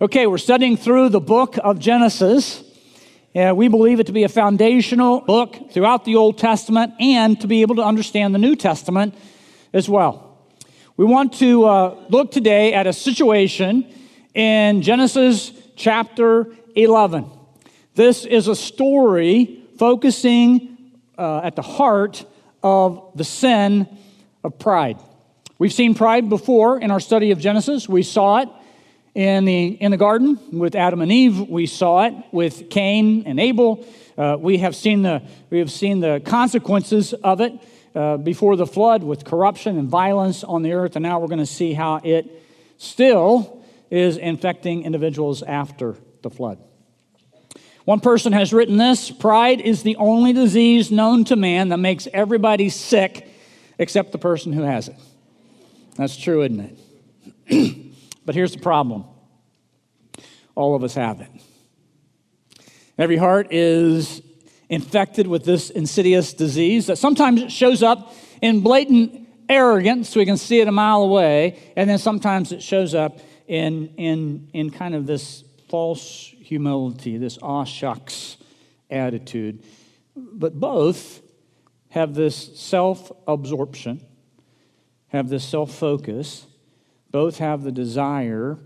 Okay, we're studying through the book of Genesis. Uh, we believe it to be a foundational book throughout the Old Testament and to be able to understand the New Testament as well. We want to uh, look today at a situation in Genesis chapter 11. This is a story focusing uh, at the heart of the sin of pride. We've seen pride before in our study of Genesis. We saw it in the, in the garden with Adam and Eve. We saw it with Cain and Abel. Uh, we, have seen the, we have seen the consequences of it uh, before the flood with corruption and violence on the earth. And now we're going to see how it still is infecting individuals after the flood. One person has written this Pride is the only disease known to man that makes everybody sick except the person who has it. That's true, isn't it? but here's the problem all of us have it. Every heart is infected with this insidious disease that sometimes shows up in blatant arrogance, so we can see it a mile away, and then sometimes it shows up in, in, in kind of this false humility, this aw shucks attitude. But both have this self absorption, have this self focus, both have the desire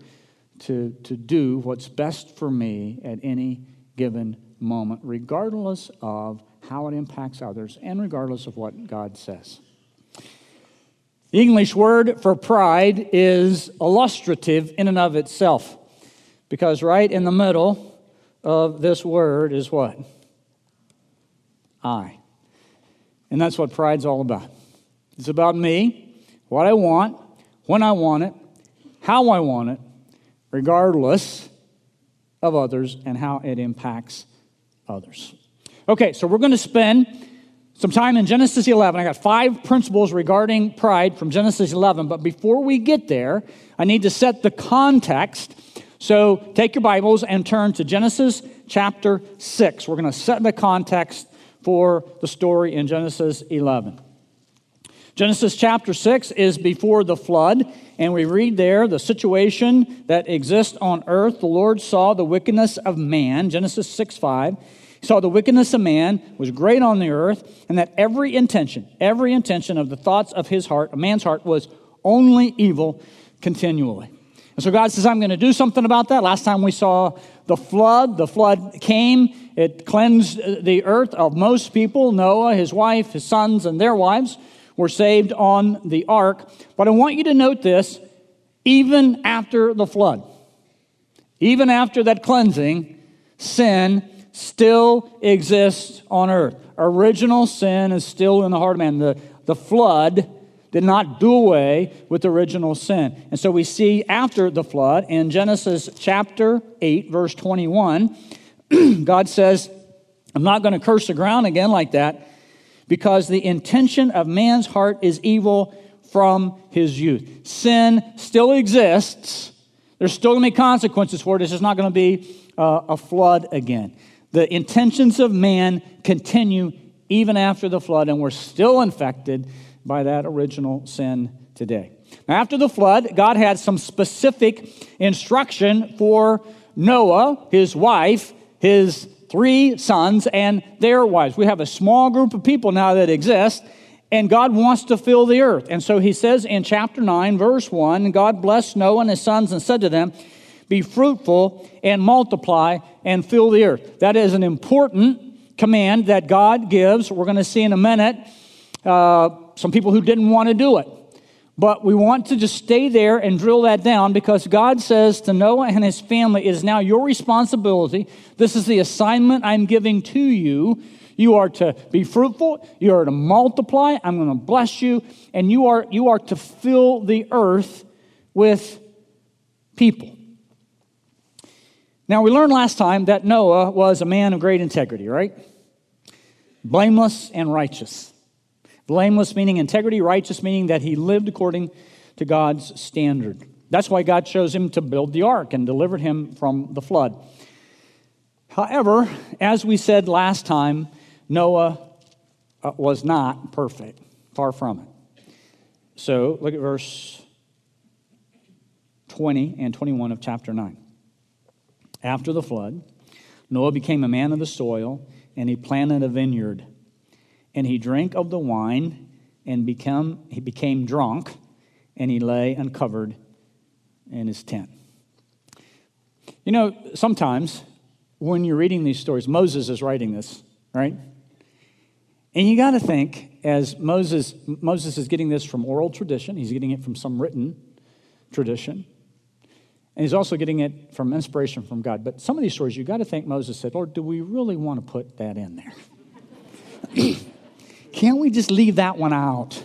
to, to do what's best for me at any given moment, regardless of how it impacts others and regardless of what God says. The English word for pride is illustrative in and of itself. Because right in the middle of this word is what? I. And that's what pride's all about. It's about me, what I want, when I want it, how I want it, regardless of others and how it impacts others. Okay, so we're going to spend some time in Genesis 11. I got five principles regarding pride from Genesis 11, but before we get there, I need to set the context so take your Bibles and turn to Genesis chapter 6. We're going to set the context for the story in Genesis 11. Genesis chapter 6 is before the flood, and we read there the situation that exists on earth. The Lord saw the wickedness of man, Genesis 6 5. He saw the wickedness of man was great on the earth, and that every intention, every intention of the thoughts of his heart, a man's heart, was only evil continually. And so God says, I'm going to do something about that. Last time we saw the flood, the flood came, it cleansed the earth of most people. Noah, his wife, his sons, and their wives were saved on the ark. But I want you to note this even after the flood, even after that cleansing, sin still exists on earth. Original sin is still in the heart of man. The, the flood did not do away with original sin. And so we see after the flood in Genesis chapter 8, verse 21, God says, I'm not going to curse the ground again like that because the intention of man's heart is evil from his youth. Sin still exists. There's still going to be consequences for it. It's just not going to be uh, a flood again. The intentions of man continue even after the flood, and we're still infected by that original sin today. Now, after the flood, God had some specific instruction for Noah, his wife, his three sons, and their wives. We have a small group of people now that exist, and God wants to fill the earth. And so he says in chapter 9, verse 1 God blessed Noah and his sons and said to them, Be fruitful and multiply and fill the earth. That is an important command that God gives. We're going to see in a minute uh, some people who didn't want to do it. But we want to just stay there and drill that down because God says to Noah and his family, It is now your responsibility. This is the assignment I'm giving to you. You are to be fruitful, you are to multiply, I'm going to bless you, and you are, you are to fill the earth with people. Now, we learned last time that Noah was a man of great integrity, right? Blameless and righteous. Blameless meaning integrity, righteous meaning that he lived according to God's standard. That's why God chose him to build the ark and delivered him from the flood. However, as we said last time, Noah uh, was not perfect, far from it. So look at verse 20 and 21 of chapter 9. After the flood, Noah became a man of the soil, and he planted a vineyard. And he drank of the wine, and become, he became drunk, and he lay uncovered in his tent. You know, sometimes when you're reading these stories, Moses is writing this, right? And you got to think, as Moses, Moses is getting this from oral tradition, he's getting it from some written tradition, and he's also getting it from inspiration from God. But some of these stories, you got to think Moses said, Lord, do we really want to put that in there? Can't we just leave that one out?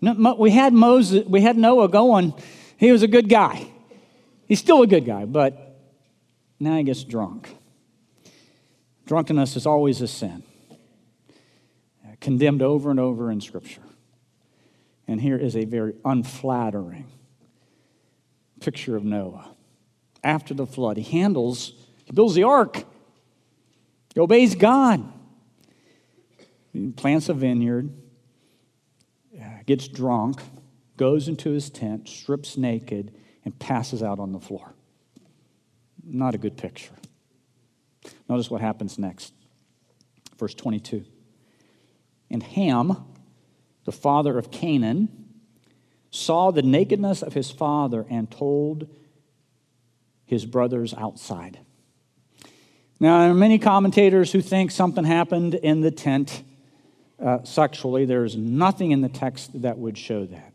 We had Moses, we had Noah going. He was a good guy. He's still a good guy, but now he gets drunk. Drunkenness is always a sin, uh, condemned over and over in Scripture. And here is a very unflattering picture of Noah. After the flood, he handles, he builds the ark, he obeys God, plants a vineyard, gets drunk, goes into his tent, strips naked, and passes out on the floor. Not a good picture. Notice what happens next. Verse 22. And Ham, the father of Canaan, saw the nakedness of his father and told his brothers outside. Now, there are many commentators who think something happened in the tent uh, sexually. There's nothing in the text that would show that.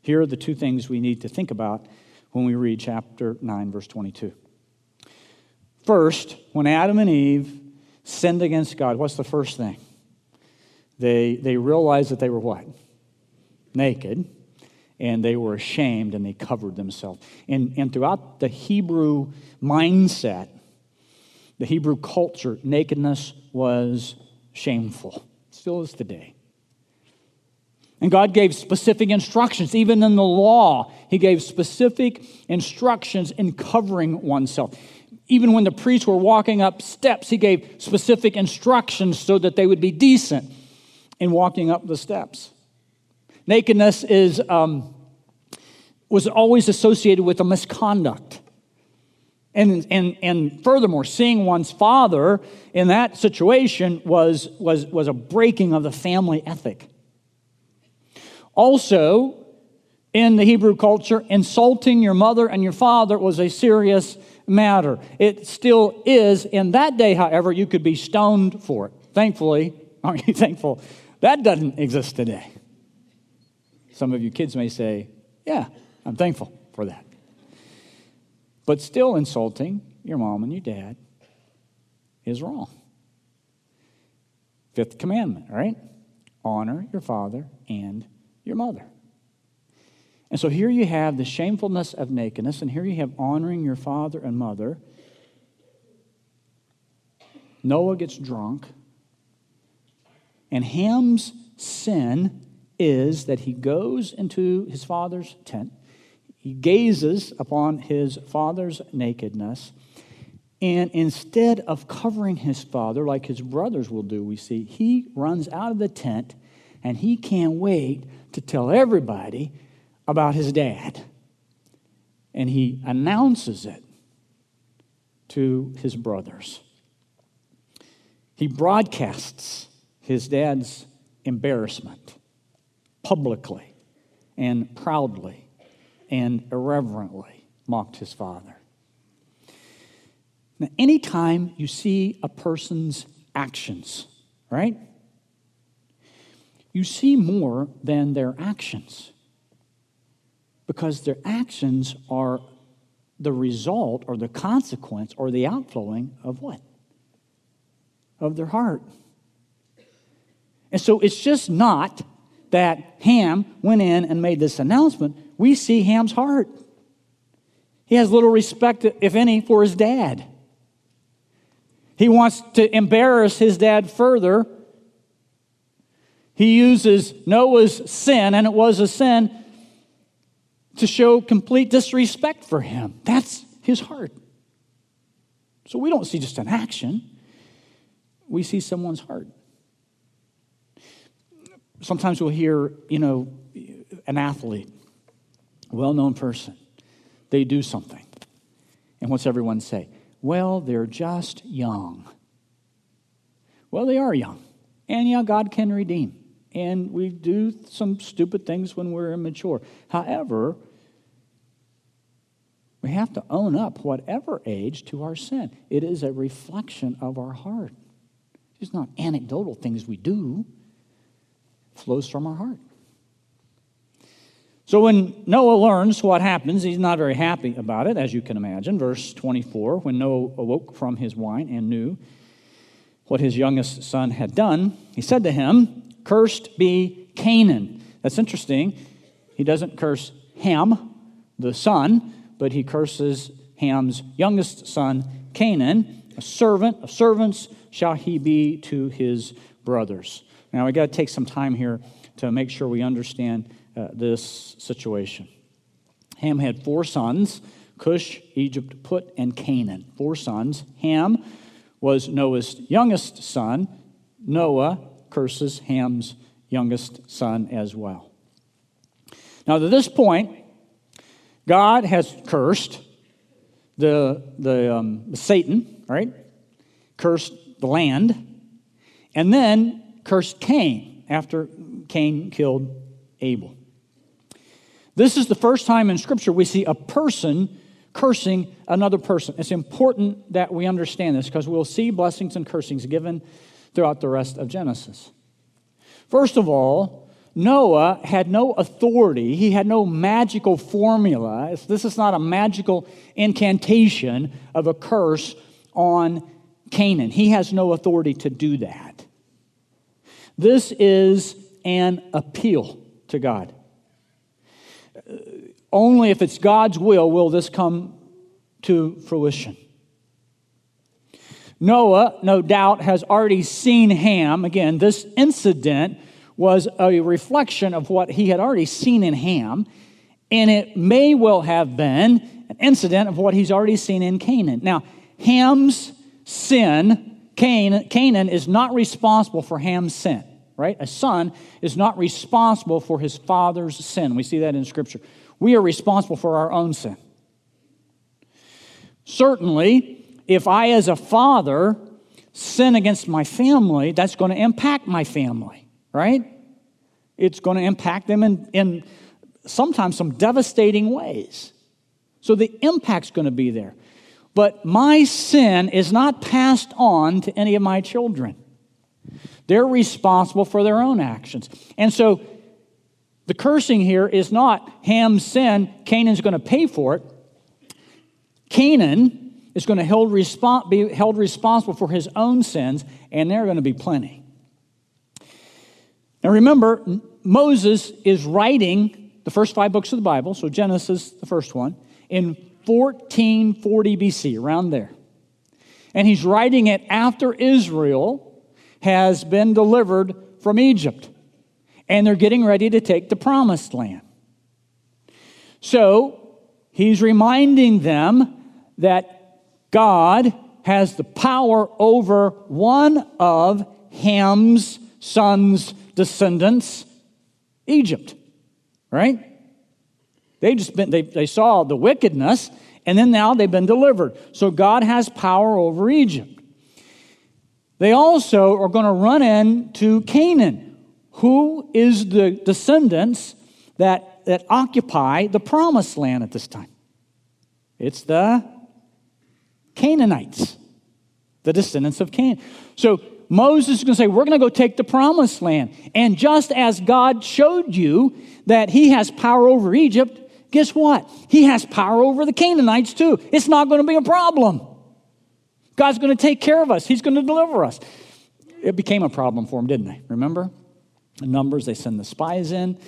Here are the two things we need to think about when we read chapter 9, verse 22. First, when Adam and Eve sinned against God, what's the first thing? They, they realized that they were what? Naked. And they were ashamed and they covered themselves. And, and throughout the Hebrew mindset, the Hebrew culture, nakedness was shameful. Still is today. And God gave specific instructions. Even in the law, He gave specific instructions in covering oneself. Even when the priests were walking up steps, He gave specific instructions so that they would be decent in walking up the steps. Nakedness is, um, was always associated with a misconduct. And, and, and furthermore, seeing one's father in that situation was, was, was a breaking of the family ethic. Also, in the Hebrew culture, insulting your mother and your father was a serious matter. It still is. In that day, however, you could be stoned for it. Thankfully, aren't you thankful? That doesn't exist today. Some of you kids may say, Yeah, I'm thankful for that. But still insulting your mom and your dad is wrong. Fifth commandment, right? Honor your father and your mother. And so here you have the shamefulness of nakedness, and here you have honoring your father and mother. Noah gets drunk, and Ham's sin is that he goes into his father's tent, he gazes upon his father's nakedness, and instead of covering his father like his brothers will do, we see, he runs out of the tent and he can't wait to tell everybody about his dad. And he announces it to his brothers. He broadcasts his dad's embarrassment publicly and proudly and irreverently mocked his father. Now, anytime you see a person's actions, right? You see more than their actions because their actions are the result or the consequence or the outflowing of what? Of their heart. And so it's just not that Ham went in and made this announcement. We see Ham's heart. He has little respect, if any, for his dad. He wants to embarrass his dad further. He uses Noah's sin, and it was a sin, to show complete disrespect for him. That's his heart. So we don't see just an action, we see someone's heart. Sometimes we'll hear, you know, an athlete, well known person, they do something. And what's everyone say? Well, they're just young. Well, they are young. And yeah, God can redeem. And we do some stupid things when we're immature. However, we have to own up, whatever age, to our sin. It is a reflection of our heart. It's not anecdotal things we do, it flows from our heart. So when Noah learns what happens, he's not very happy about it, as you can imagine. Verse 24 When Noah awoke from his wine and knew what his youngest son had done, he said to him, Cursed be Canaan. That's interesting. He doesn't curse Ham, the son, but he curses Ham's youngest son, Canaan. A servant of servants shall he be to his brothers. Now, we got to take some time here to make sure we understand uh, this situation. Ham had four sons Cush, Egypt, Put, and Canaan. Four sons. Ham was Noah's youngest son. Noah curses Ham's youngest son as well. Now, to this point, God has cursed the, the um, Satan, right? Cursed the land, and then cursed Cain after Cain killed Abel. This is the first time in Scripture we see a person cursing another person. It's important that we understand this because we'll see blessings and cursings given throughout the rest of Genesis. First of all, Noah had no authority, he had no magical formula. This is not a magical incantation of a curse on Canaan. He has no authority to do that. This is an appeal to God. Only if it's God's will will this come to fruition. Noah, no doubt, has already seen Ham. Again, this incident was a reflection of what he had already seen in Ham, and it may well have been an incident of what he's already seen in Canaan. Now, Ham's sin, Cain, Canaan, is not responsible for Ham's sin, right? A son is not responsible for his father's sin. We see that in Scripture. We are responsible for our own sin. Certainly, if I, as a father, sin against my family, that's going to impact my family, right? It's going to impact them in, in sometimes some devastating ways. So the impact's going to be there. But my sin is not passed on to any of my children. They're responsible for their own actions. And so the cursing here is not Ham's sin, Canaan's going to pay for it. Canaan is going to held be held responsible for his own sins, and there are going to be plenty. Now remember, Moses is writing the first five books of the Bible, so Genesis, the first one, in 1440 BC, around there. And he's writing it after Israel has been delivered from Egypt and they're getting ready to take the promised land. So he's reminding them that God has the power over one of Ham's son's descendants, Egypt, right? They just been, they, they saw the wickedness, and then now they've been delivered. So God has power over Egypt. They also are going to run into Canaan who is the descendants that, that occupy the promised land at this time? It's the Canaanites, the descendants of Canaan. So Moses is going to say, We're going to go take the promised land. And just as God showed you that he has power over Egypt, guess what? He has power over the Canaanites too. It's not going to be a problem. God's going to take care of us, He's going to deliver us. It became a problem for him, didn't they? Remember? Numbers, they send the spies in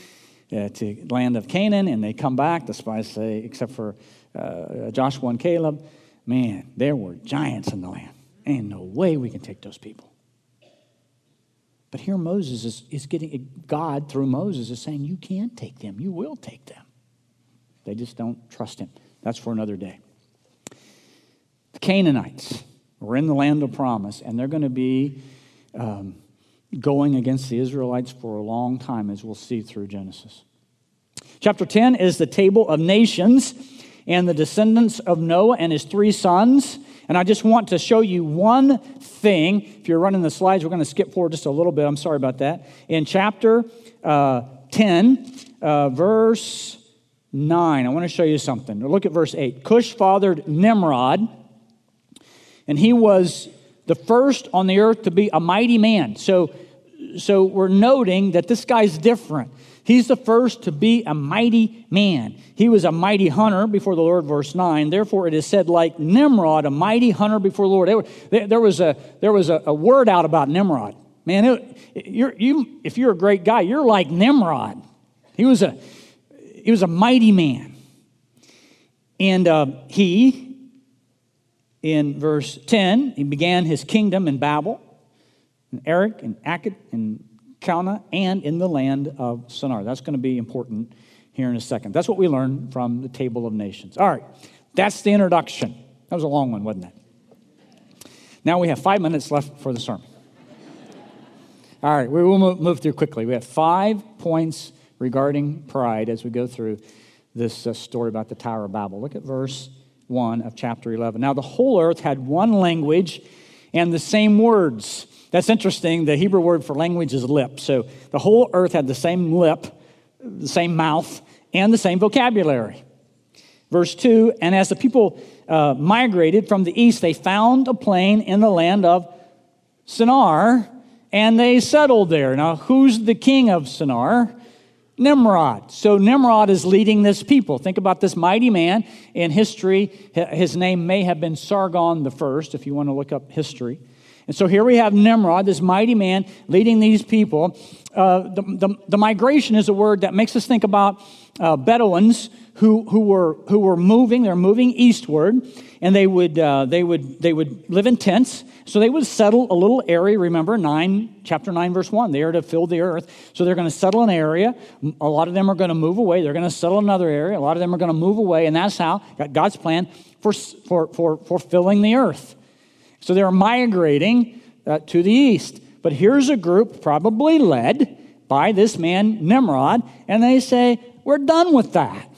uh, to land of Canaan, and they come back. The spies say, except for uh, Joshua and Caleb, man, there were giants in the land. Ain't no way we can take those people. But here Moses is, is getting, God through Moses is saying, you can take them, you will take them. They just don't trust him. That's for another day. The Canaanites were in the land of promise, and they're going to be um, going against the Israelites for a long time, as we'll see through Genesis. Chapter 10 is the table of nations, and the descendants of Noah and his three sons. And I just want to show you one thing. If you're running the slides, we're going to skip forward just a little bit. I'm sorry about that. In chapter uh, 10, uh, verse 9, I want to show you something. Look at verse 8. Cush fathered Nimrod, and he was the first on the earth to be a mighty man. So, so we're noting that this guy's different. He's the first to be a mighty man. He was a mighty hunter before the Lord, verse 9. Therefore, it is said, like Nimrod, a mighty hunter before the Lord. There was a, there was a, a word out about Nimrod. Man, it, you're, you, if you're a great guy, you're like Nimrod. He was a, he was a mighty man. And uh, he, in verse 10, he began his kingdom in Babel, in Erech, and Akkad, and Calneh, and in the land of Shinar. That's going to be important here in a second. That's what we learn from the Table of Nations. All right, that's the introduction. That was a long one, wasn't it? Now we have five minutes left for the sermon. All right, we will move through quickly. We have five points regarding pride as we go through this uh, story about the Tower of Babel. Look at verse 1 of chapter 11. Now, the whole earth had one language and the same words. That's interesting. The Hebrew word for language is lip. So the whole earth had the same lip, the same mouth, and the same vocabulary. Verse 2 And as the people uh, migrated from the east, they found a plain in the land of Shinar, and they settled there. Now, who's the king of Shinar? Nimrod. So Nimrod is leading this people. Think about this mighty man in history. His name may have been Sargon the first, if you want to look up history. And so here we have Nimrod, this mighty man, leading these people. Uh, the, the, the, migration is a word that makes us think about uh, Bedouins who, who, were, who were moving. They're moving eastward, and they would, uh, they, would, they would live in tents. So they would settle a little area. Remember, 9, chapter 9, verse 1. They are to fill the earth. So they're going to settle an area. A lot of them are going to move away. They're going to settle another area. A lot of them are going to move away. And that's how God's plan for, for, for, for filling the earth. So they're migrating uh, to the east. But here's a group, probably led by this man Nimrod, and they say, We're done with that.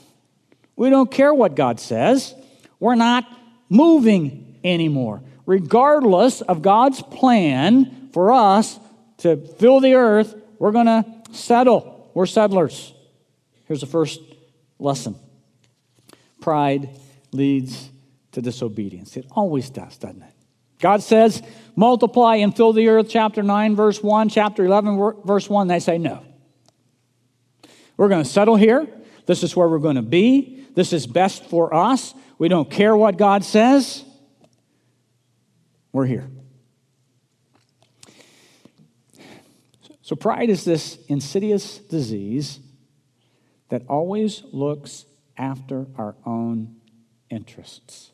We don't care what God says. We're not moving anymore. Regardless of God's plan for us to fill the earth, we're going to settle. We're settlers. Here's the first lesson pride leads to disobedience. It always does, doesn't it? God says, multiply and fill the earth, chapter 9, verse 1, chapter 11, verse 1. They say, no. We're going to settle here. This is where we're going to be. This is best for us. We don't care what God says. We're here. So, pride is this insidious disease that always looks after our own interests.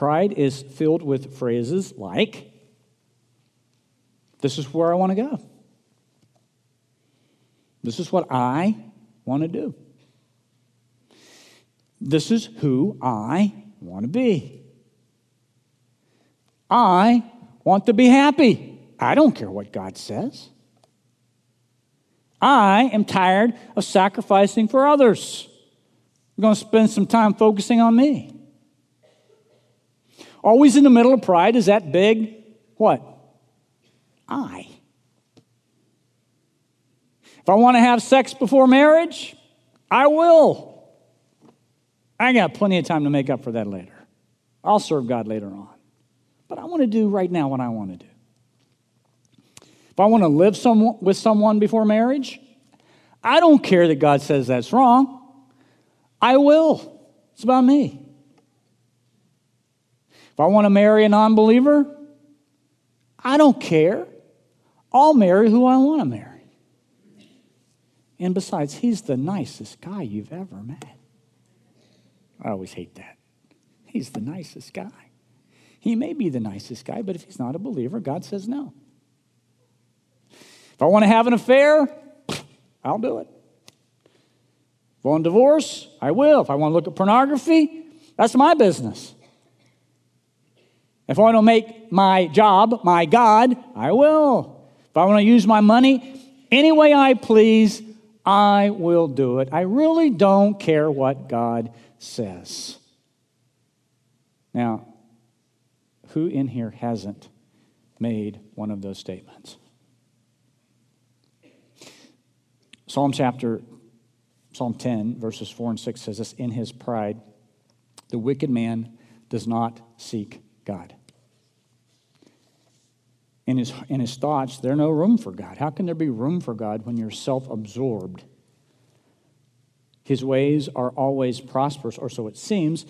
Pride is filled with phrases like, This is where I want to go. This is what I want to do. This is who I want to be. I want to be happy. I don't care what God says. I am tired of sacrificing for others. I'm going to spend some time focusing on me. Always in the middle of pride is that big what? I. If I want to have sex before marriage, I will. I got plenty of time to make up for that later. I'll serve God later on. But I want to do right now what I want to do. If I want to live some, with someone before marriage, I don't care that God says that's wrong. I will. It's about me. If I want to marry a non believer, I don't care. I'll marry who I want to marry. And besides, he's the nicest guy you've ever met. I always hate that. He's the nicest guy. He may be the nicest guy, but if he's not a believer, God says no. If I want to have an affair, I'll do it. If I want divorce, I will. If I want to look at pornography, that's my business. If I want to make my job my God, I will. If I want to use my money any way I please, I will do it. I really don't care what God says. Now, who in here hasn't made one of those statements? Psalm chapter, Psalm 10, verses 4 and 6 says this In his pride, the wicked man does not seek God. In his, in his thoughts, there's no room for God. How can there be room for God when you're self absorbed? His ways are always prosperous, or so it seems.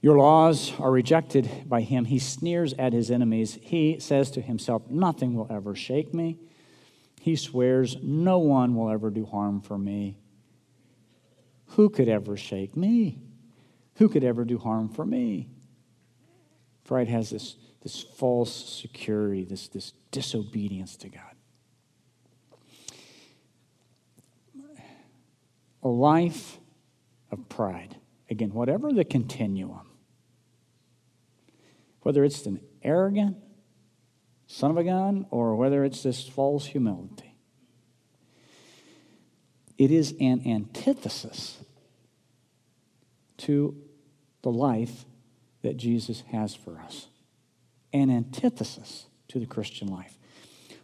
Your laws are rejected by him. He sneers at his enemies. He says to himself, Nothing will ever shake me. He swears, No one will ever do harm for me. Who could ever shake me? Who could ever do harm for me? Pride has this, this false security, this, this disobedience to God. A life of pride. Again, whatever the continuum, whether it's an arrogant son of a gun or whether it's this false humility, it is an antithesis to the life that Jesus has for us, an antithesis to the Christian life.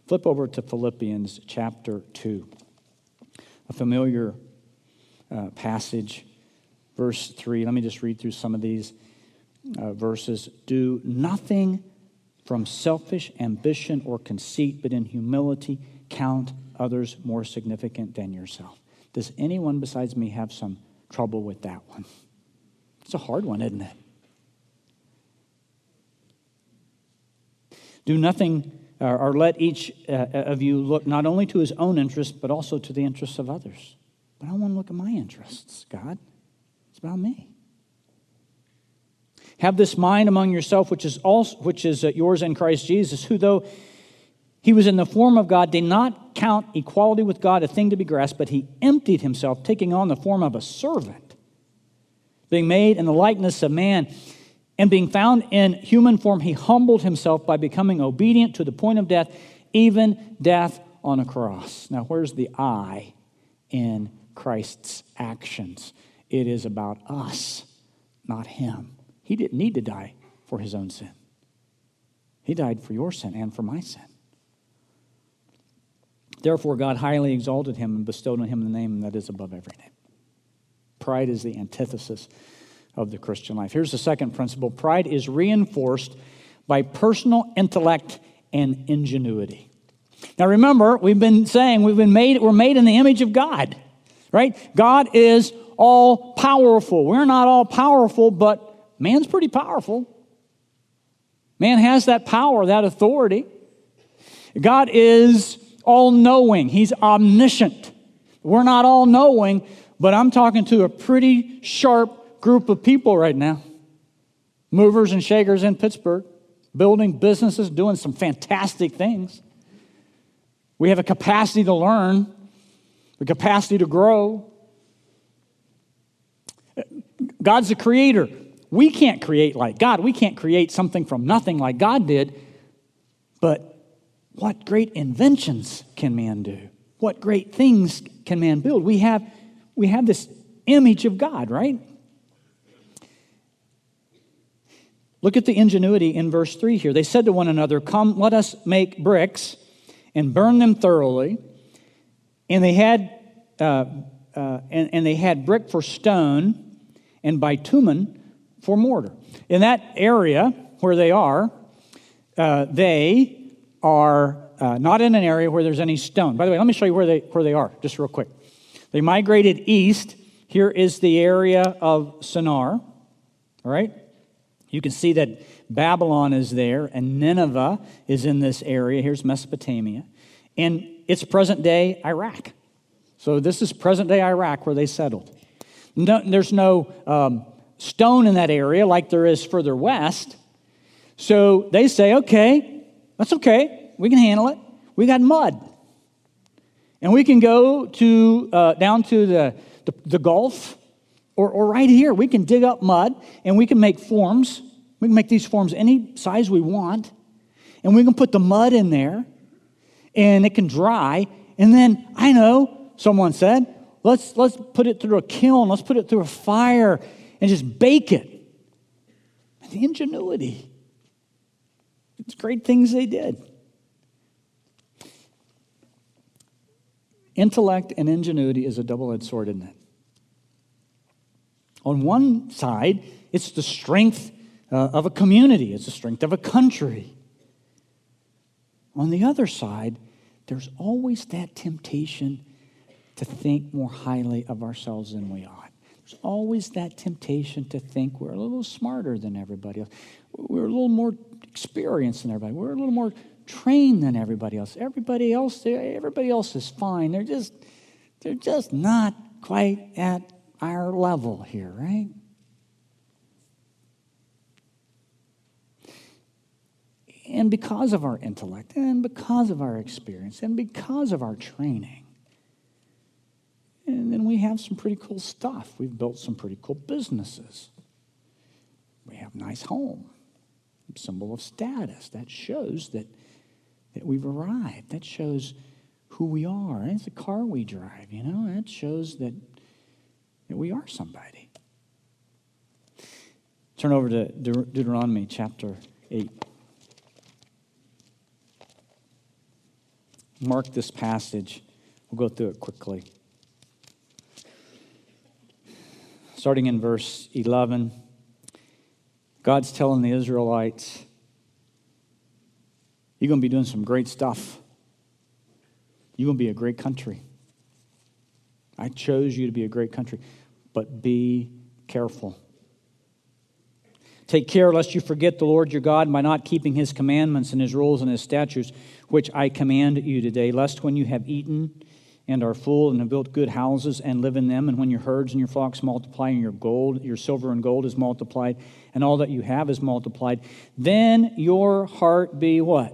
Flip over to Philippians chapter 2, a familiar uh, passage, verse 3. Let me just read through some of these uh, verses. Do nothing from selfish ambition or conceit, but in humility count others more significant than yourself. Does anyone besides me have some trouble with that one? It's a hard one, isn't it? Do nothing uh, or let each uh, of you look not only to his own interests, but also to the interests of others. But I want to look at my interests, God. It's about me. Have this mind among yourself, which is, also, which is uh, yours in Christ Jesus, who, though he was in the form of God, did not count equality with God a thing to be grasped, but he emptied himself, taking on the form of a servant being made in the likeness of man, and being found in human form, he humbled himself by becoming obedient to the point of death, even death on a cross. Now, where's the I in Christ's actions? It is about us, not him. He didn't need to die for his own sin, he died for your sin and for my sin. Therefore, God highly exalted him and bestowed on him the name that is above every name. Pride is the antithesis of the Christian life. Here's the second principle pride is reinforced by personal intellect and ingenuity. Now remember, we've been saying we've been made, we're made in the image of God, right? God is all powerful. We're not all powerful, but man's pretty powerful. Man has that power, that authority. God is all knowing, He's omniscient. We're not all knowing, but I'm talking to a pretty sharp group of people right now. Movers and shakers in Pittsburgh, building businesses, doing some fantastic things. We have a capacity to learn, the capacity to grow. God's the creator. We can't create like God. We can't create something from nothing like God did. But what great inventions can man do? What great things can man build? We have we have this image of God, right? Look at the ingenuity in verse 3 here. They said to one another, Come, let us make bricks and burn them thoroughly. And they had, uh, uh, and, and, they had brick for stone and bitumen for mortar. In that area where they are, uh, they are uh, not in an area where there's any stone. By the way, let me show you where they, where they are, just real quick. They migrated east. Here is the area of Shinar. All right? You can see that Babylon is there, and Nineveh is in this area. Here's Mesopotamia. And it's present day Iraq. So this is present day Iraq where they settled. No, there's no um, stone in that area like there is further west. So they say, okay, that's okay. We can handle it. We got mud. And we can go to, uh, down to the, the, the Gulf or, or right here. We can dig up mud and we can make forms. We can make these forms any size we want. And we can put the mud in there and it can dry. And then, I know, someone said. Let's, let's put it through a kiln, let's put it through a fire and just bake it. The ingenuity. It's great things they did. Intellect and ingenuity is a double edged sword, isn't it? On one side, it's the strength uh, of a community, it's the strength of a country. On the other side, there's always that temptation to think more highly of ourselves than we ought. There's always that temptation to think we're a little smarter than everybody else. We're a little more experienced than everybody. We're a little more trained than everybody else. Everybody else, everybody else is fine. They're just, they're just not quite at our level here, right? And because of our intellect, and because of our experience, and because of our training, and then we have some pretty cool stuff. We've built some pretty cool businesses. We have a nice home, symbol of status. That shows that, that we've arrived. That shows who we are. And it's a car we drive, you know. That shows that we are somebody. Turn over to Deut- Deuteronomy chapter 8. Mark this passage. We'll go through it quickly. Starting in verse 11, God's telling the Israelites, You're going to be doing some great stuff. You're going to be a great country. I chose you to be a great country, but be careful. Take care lest you forget the Lord your God by not keeping his commandments and his rules and his statutes, which I command you today, lest when you have eaten and are full and have built good houses and live in them, and when your herds and your flocks multiply and your gold, your silver and gold is multiplied, and all that you have is multiplied, then your heart be what?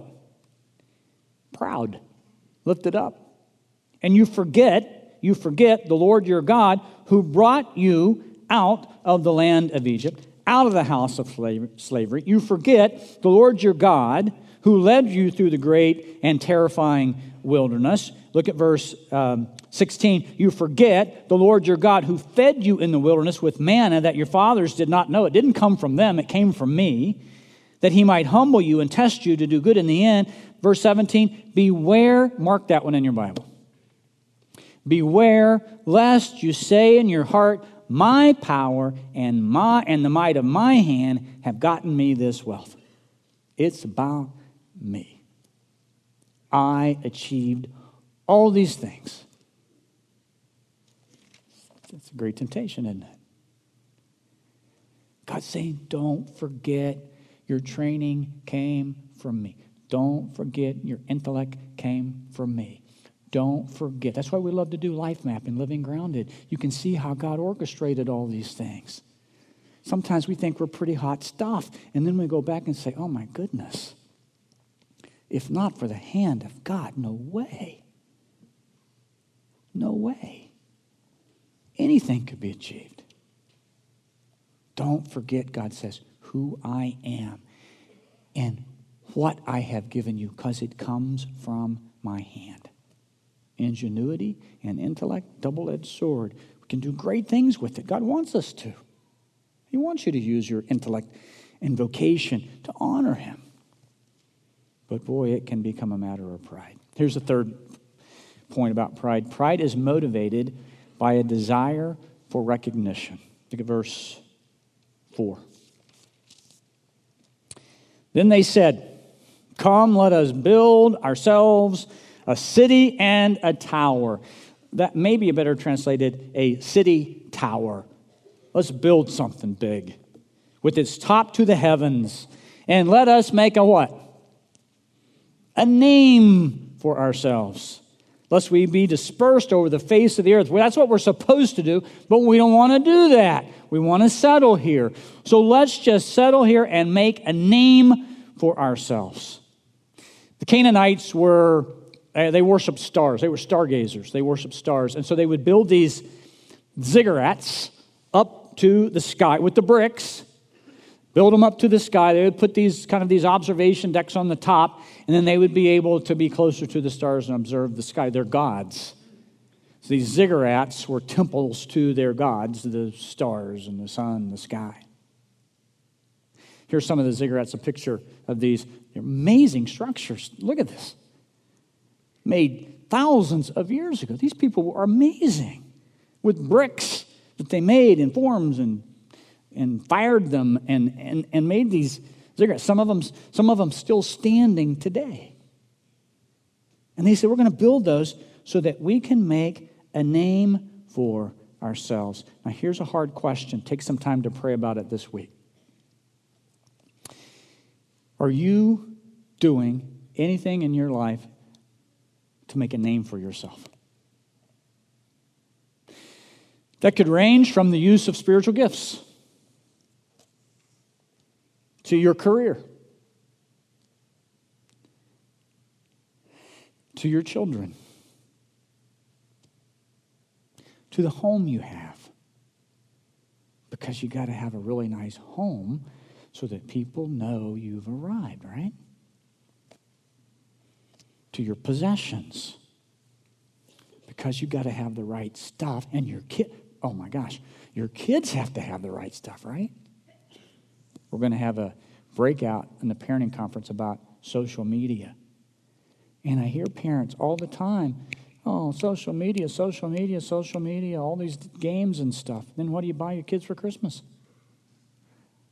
Proud, lifted up. And you forget, you forget the Lord your God who brought you out of the land of Egypt, out of the house of slavery. You forget the Lord your God who led you through the great and terrifying wilderness. Look at verse um, 16. You forget the Lord your God who fed you in the wilderness with manna that your fathers did not know. It didn't come from them, it came from me, that he might humble you and test you to do good in the end. Verse 17. Beware, mark that one in your Bible. Beware lest you say in your heart, My power and, my, and the might of my hand have gotten me this wealth. It's about me. I achieved all these things. That's a great temptation, isn't it? God's saying, don't forget your training came from me. Don't forget your intellect came from me. Don't forget. That's why we love to do life mapping, living grounded. You can see how God orchestrated all these things. Sometimes we think we're pretty hot stuff, and then we go back and say, oh my goodness. If not for the hand of God, no way. No way. Anything could be achieved. Don't forget, God says, who I am and what I have given you, because it comes from my hand. Ingenuity and intellect, double edged sword. We can do great things with it. God wants us to. He wants you to use your intellect and vocation to honor Him. But boy, it can become a matter of pride. Here's the third point about pride pride is motivated by a desire for recognition. Look at verse 4. Then they said, Come, let us build ourselves a city and a tower. That may be better translated a city tower. Let's build something big with its top to the heavens. And let us make a what? A name for ourselves lest we be dispersed over the face of the earth. Well, that's what we're supposed to do, but we don't want to do that. We want to settle here. So let's just settle here and make a name for ourselves. The Canaanites were, uh, they worshiped stars. They were stargazers. They worshiped stars. And so they would build these ziggurats up to the sky with the bricks build them up to the sky. They would put these kind of these observation decks on the top, and then they would be able to be closer to the stars and observe the sky. They're gods. So these ziggurats were temples to their gods, the stars and the sun and the sky. Here's some of the ziggurats, a picture of these amazing structures. Look at this. Made thousands of years ago. These people were amazing with bricks that they made in forms and, and fired them and, and, and made these ziggurats. Some of them, some of them still standing today. And they said, We're going to build those so that we can make a name for ourselves. Now, here's a hard question. Take some time to pray about it this week. Are you doing anything in your life to make a name for yourself? That could range from the use of spiritual gifts to your career to your children to the home you have. Because you got to have a really nice home so that people know you've arrived, right? To your possessions. Because you got to have the right stuff and your kid oh my gosh, your kids have to have the right stuff, right? We're going to have a breakout in the parenting conference about social media. And I hear parents all the time Oh, social media, social media, social media, all these games and stuff. Then what do you buy your kids for Christmas?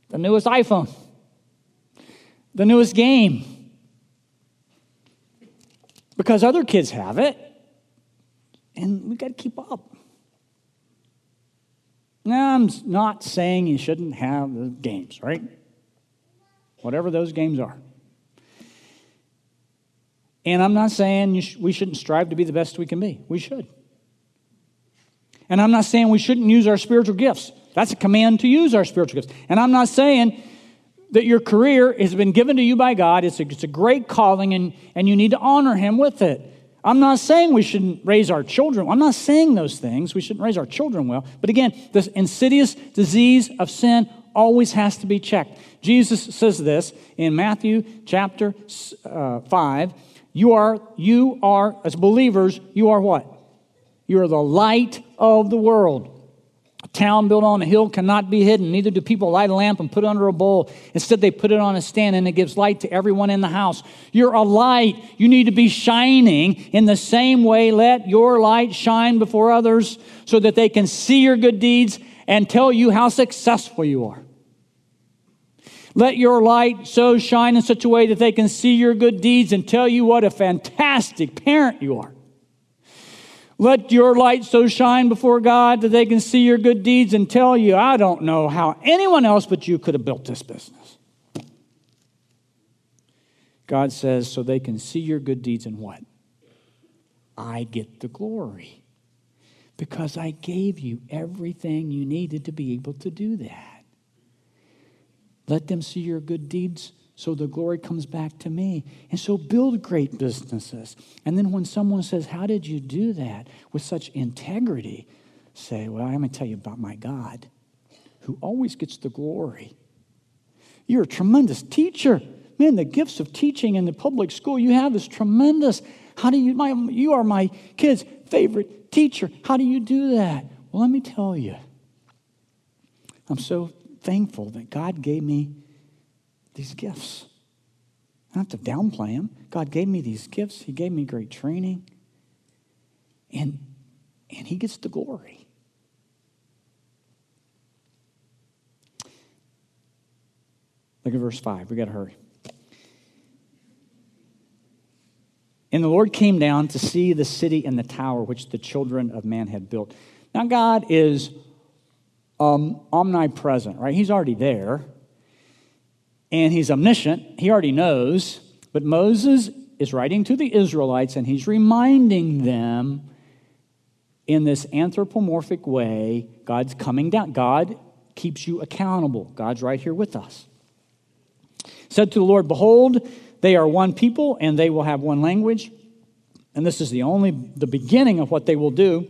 The newest iPhone, the newest game. Because other kids have it, and we got to keep up. Now, I'm not saying you shouldn't have the games, right? Whatever those games are. And I'm not saying sh- we shouldn't strive to be the best we can be. We should. And I'm not saying we shouldn't use our spiritual gifts. That's a command to use our spiritual gifts. And I'm not saying that your career has been given to you by God. It's a, it's a great calling, and, and you need to honor Him with it. I'm not saying we shouldn't raise our children. I'm not saying those things. We shouldn't raise our children well. But again, this insidious disease of sin always has to be checked. Jesus says this in Matthew chapter uh, 5. You are, you are, as believers, you are what? You are the light of the world. Town built on a hill cannot be hidden. Neither do people light a lamp and put it under a bowl. Instead, they put it on a stand and it gives light to everyone in the house. You're a light. You need to be shining in the same way. Let your light shine before others so that they can see your good deeds and tell you how successful you are. Let your light so shine in such a way that they can see your good deeds and tell you what a fantastic parent you are. Let your light so shine before God that they can see your good deeds and tell you, I don't know how anyone else but you could have built this business. God says, so they can see your good deeds and what? I get the glory because I gave you everything you needed to be able to do that. Let them see your good deeds so the glory comes back to me. And so build great businesses. And then when someone says, How did you do that with such integrity? Say, Well, I'm going to tell you about my God who always gets the glory. You're a tremendous teacher. Man, the gifts of teaching in the public school you have is tremendous. How do you, my, you are my kid's favorite teacher. How do you do that? Well, let me tell you. I'm so thankful that God gave me these gifts. I don't have to downplay them. God gave me these gifts. He gave me great training. And, and He gets the glory. Look at verse 5. We got to hurry. And the Lord came down to see the city and the tower which the children of man had built. Now, God is um, omnipresent, right? He's already there. And he's omniscient. He already knows. But Moses is writing to the Israelites and he's reminding them in this anthropomorphic way God's coming down. God keeps you accountable. God's right here with us. Said to the Lord, Behold, they are one people and they will have one language. And this is the only the beginning of what they will do.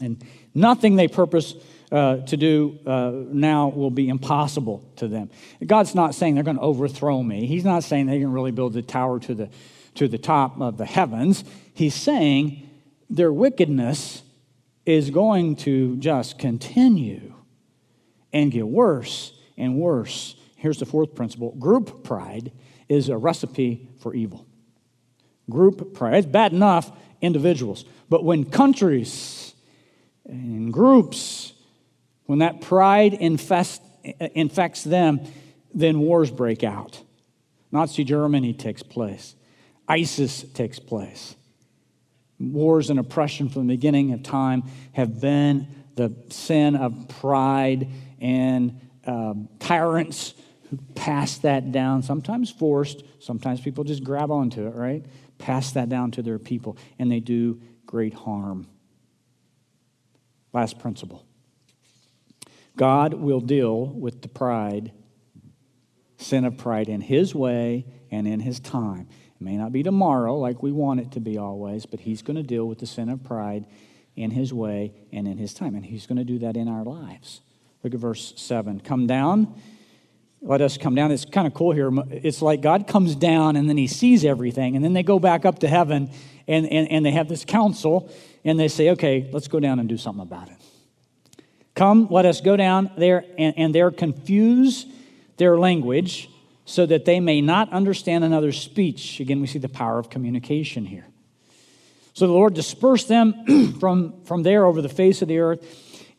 And nothing they purpose uh, to do uh, now will be impossible to them. God's not saying they're going to overthrow me. He's not saying they can really build the tower to the, to the top of the heavens. He's saying their wickedness is going to just continue and get worse and worse. Here's the fourth principle group pride is a recipe for evil. Group pride, it's bad enough individuals, but when countries and groups, when that pride infest, infects them, then wars break out. Nazi Germany takes place, ISIS takes place. Wars and oppression from the beginning of time have been the sin of pride and um, tyrants who pass that down, sometimes forced, sometimes people just grab onto it, right? Pass that down to their people, and they do great harm. Last principle God will deal with the pride, sin of pride, in His way and in His time. It may not be tomorrow like we want it to be always, but He's going to deal with the sin of pride in His way and in His time. And He's going to do that in our lives. Look at verse 7. Come down. Let us come down. It's kind of cool here. It's like God comes down and then He sees everything, and then they go back up to heaven and, and, and they have this council and they say, okay, let's go down and do something about it. Come, let us go down there and, and there confuse their language so that they may not understand another's speech. Again, we see the power of communication here. So the Lord dispersed them from, from there over the face of the earth,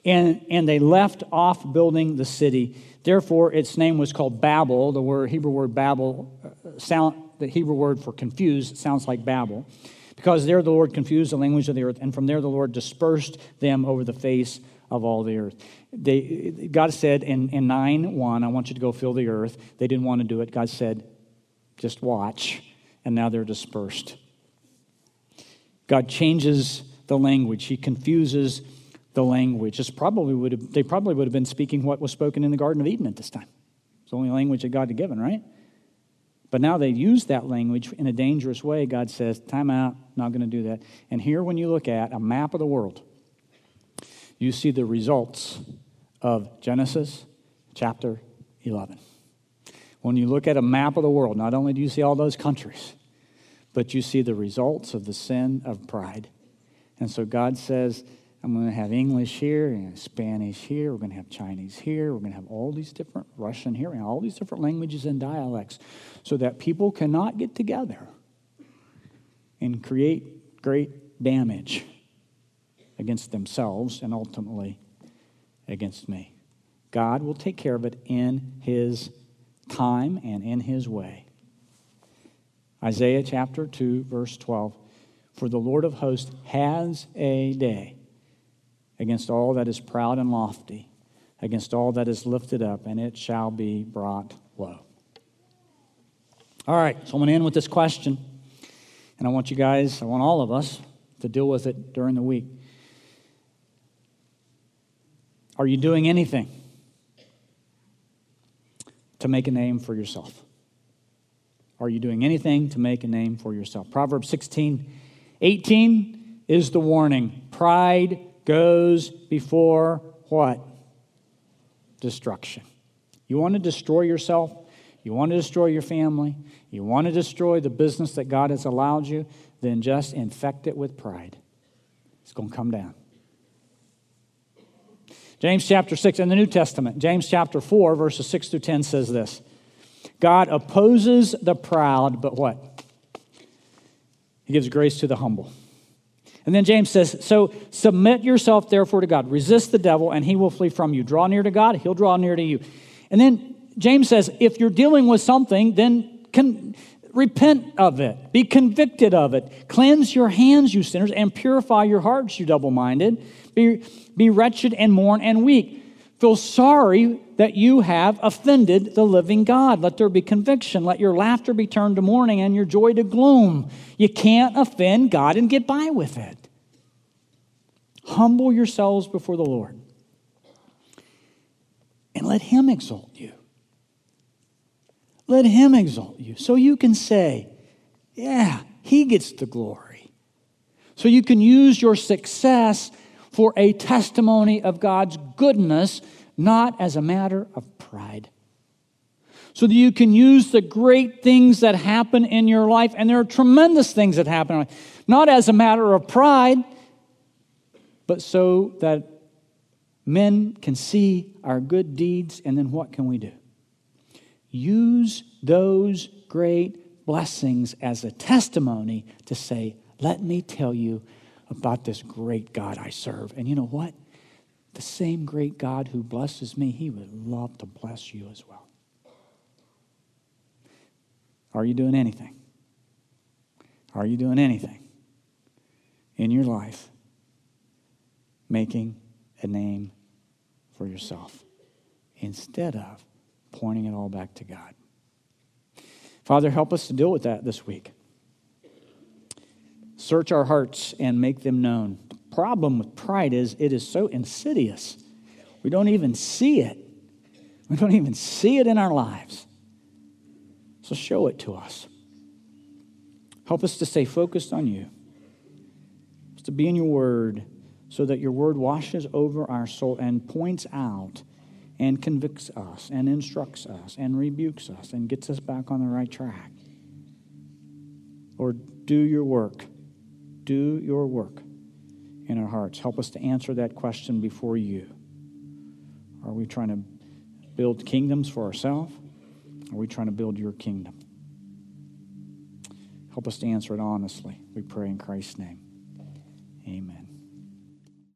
and, and they left off building the city. Therefore, its name was called Babel. The word, Hebrew word Babel, uh, sound, the Hebrew word for confused sounds like Babel. Because there the Lord confused the language of the earth, and from there the Lord dispersed them over the face of all the earth. They, God said in, in 9 1, I want you to go fill the earth. They didn't want to do it. God said, just watch. And now they're dispersed. God changes the language, He confuses the language. This probably would have, they probably would have been speaking what was spoken in the Garden of Eden at this time. It's the only language that God had given, right? But now they use that language in a dangerous way. God says, time out, not going to do that. And here, when you look at a map of the world, you see the results of Genesis chapter 11. When you look at a map of the world, not only do you see all those countries, but you see the results of the sin of pride. And so God says, I'm going to have English here and Spanish here. We're going to have Chinese here. We're going to have all these different Russian here and all these different languages and dialects so that people cannot get together and create great damage against themselves and ultimately against me. God will take care of it in His time and in His way. Isaiah chapter 2, verse 12 For the Lord of hosts has a day against all that is proud and lofty, against all that is lifted up, and it shall be brought low. All right, so I'm going to end with this question. And I want you guys, I want all of us to deal with it during the week. Are you doing anything to make a name for yourself? Are you doing anything to make a name for yourself? Proverbs 16, 18 is the warning. Pride goes before what? Destruction. You want to destroy yourself? You want to destroy your family? You want to destroy the business that God has allowed you? Then just infect it with pride. It's going to come down. James chapter 6 in the New Testament, James chapter 4, verses 6 through 10 says this God opposes the proud, but what? He gives grace to the humble. And then James says, So submit yourself therefore to God. Resist the devil, and he will flee from you. Draw near to God, he'll draw near to you. And then James says, If you're dealing with something, then can, repent of it. Be convicted of it. Cleanse your hands, you sinners, and purify your hearts, you double minded. Be, be wretched and mourn and weep. Feel sorry that you have offended the living God. Let there be conviction. Let your laughter be turned to mourning and your joy to gloom. You can't offend God and get by with it. Humble yourselves before the Lord and let Him exalt you. Let Him exalt you so you can say, Yeah, He gets the glory. So you can use your success for a testimony of God's goodness, not as a matter of pride. So that you can use the great things that happen in your life, and there are tremendous things that happen, not as a matter of pride, but so that men can see our good deeds, and then what can we do? Use those great blessings as a testimony to say, Let me tell you about this great God I serve. And you know what? The same great God who blesses me, he would love to bless you as well. Are you doing anything? Are you doing anything in your life making a name for yourself instead of pointing it all back to God? Father, help us to deal with that this week. Search our hearts and make them known. The problem with pride is it is so insidious. We don't even see it. We don't even see it in our lives. So show it to us. Help us to stay focused on you, to be in your word, so that your word washes over our soul and points out and convicts us and instructs us and rebukes us and gets us back on the right track. Lord, do your work. Do your work in our hearts. Help us to answer that question before you. Are we trying to build kingdoms for ourselves? Are we trying to build your kingdom? Help us to answer it honestly. We pray in Christ's name. Amen.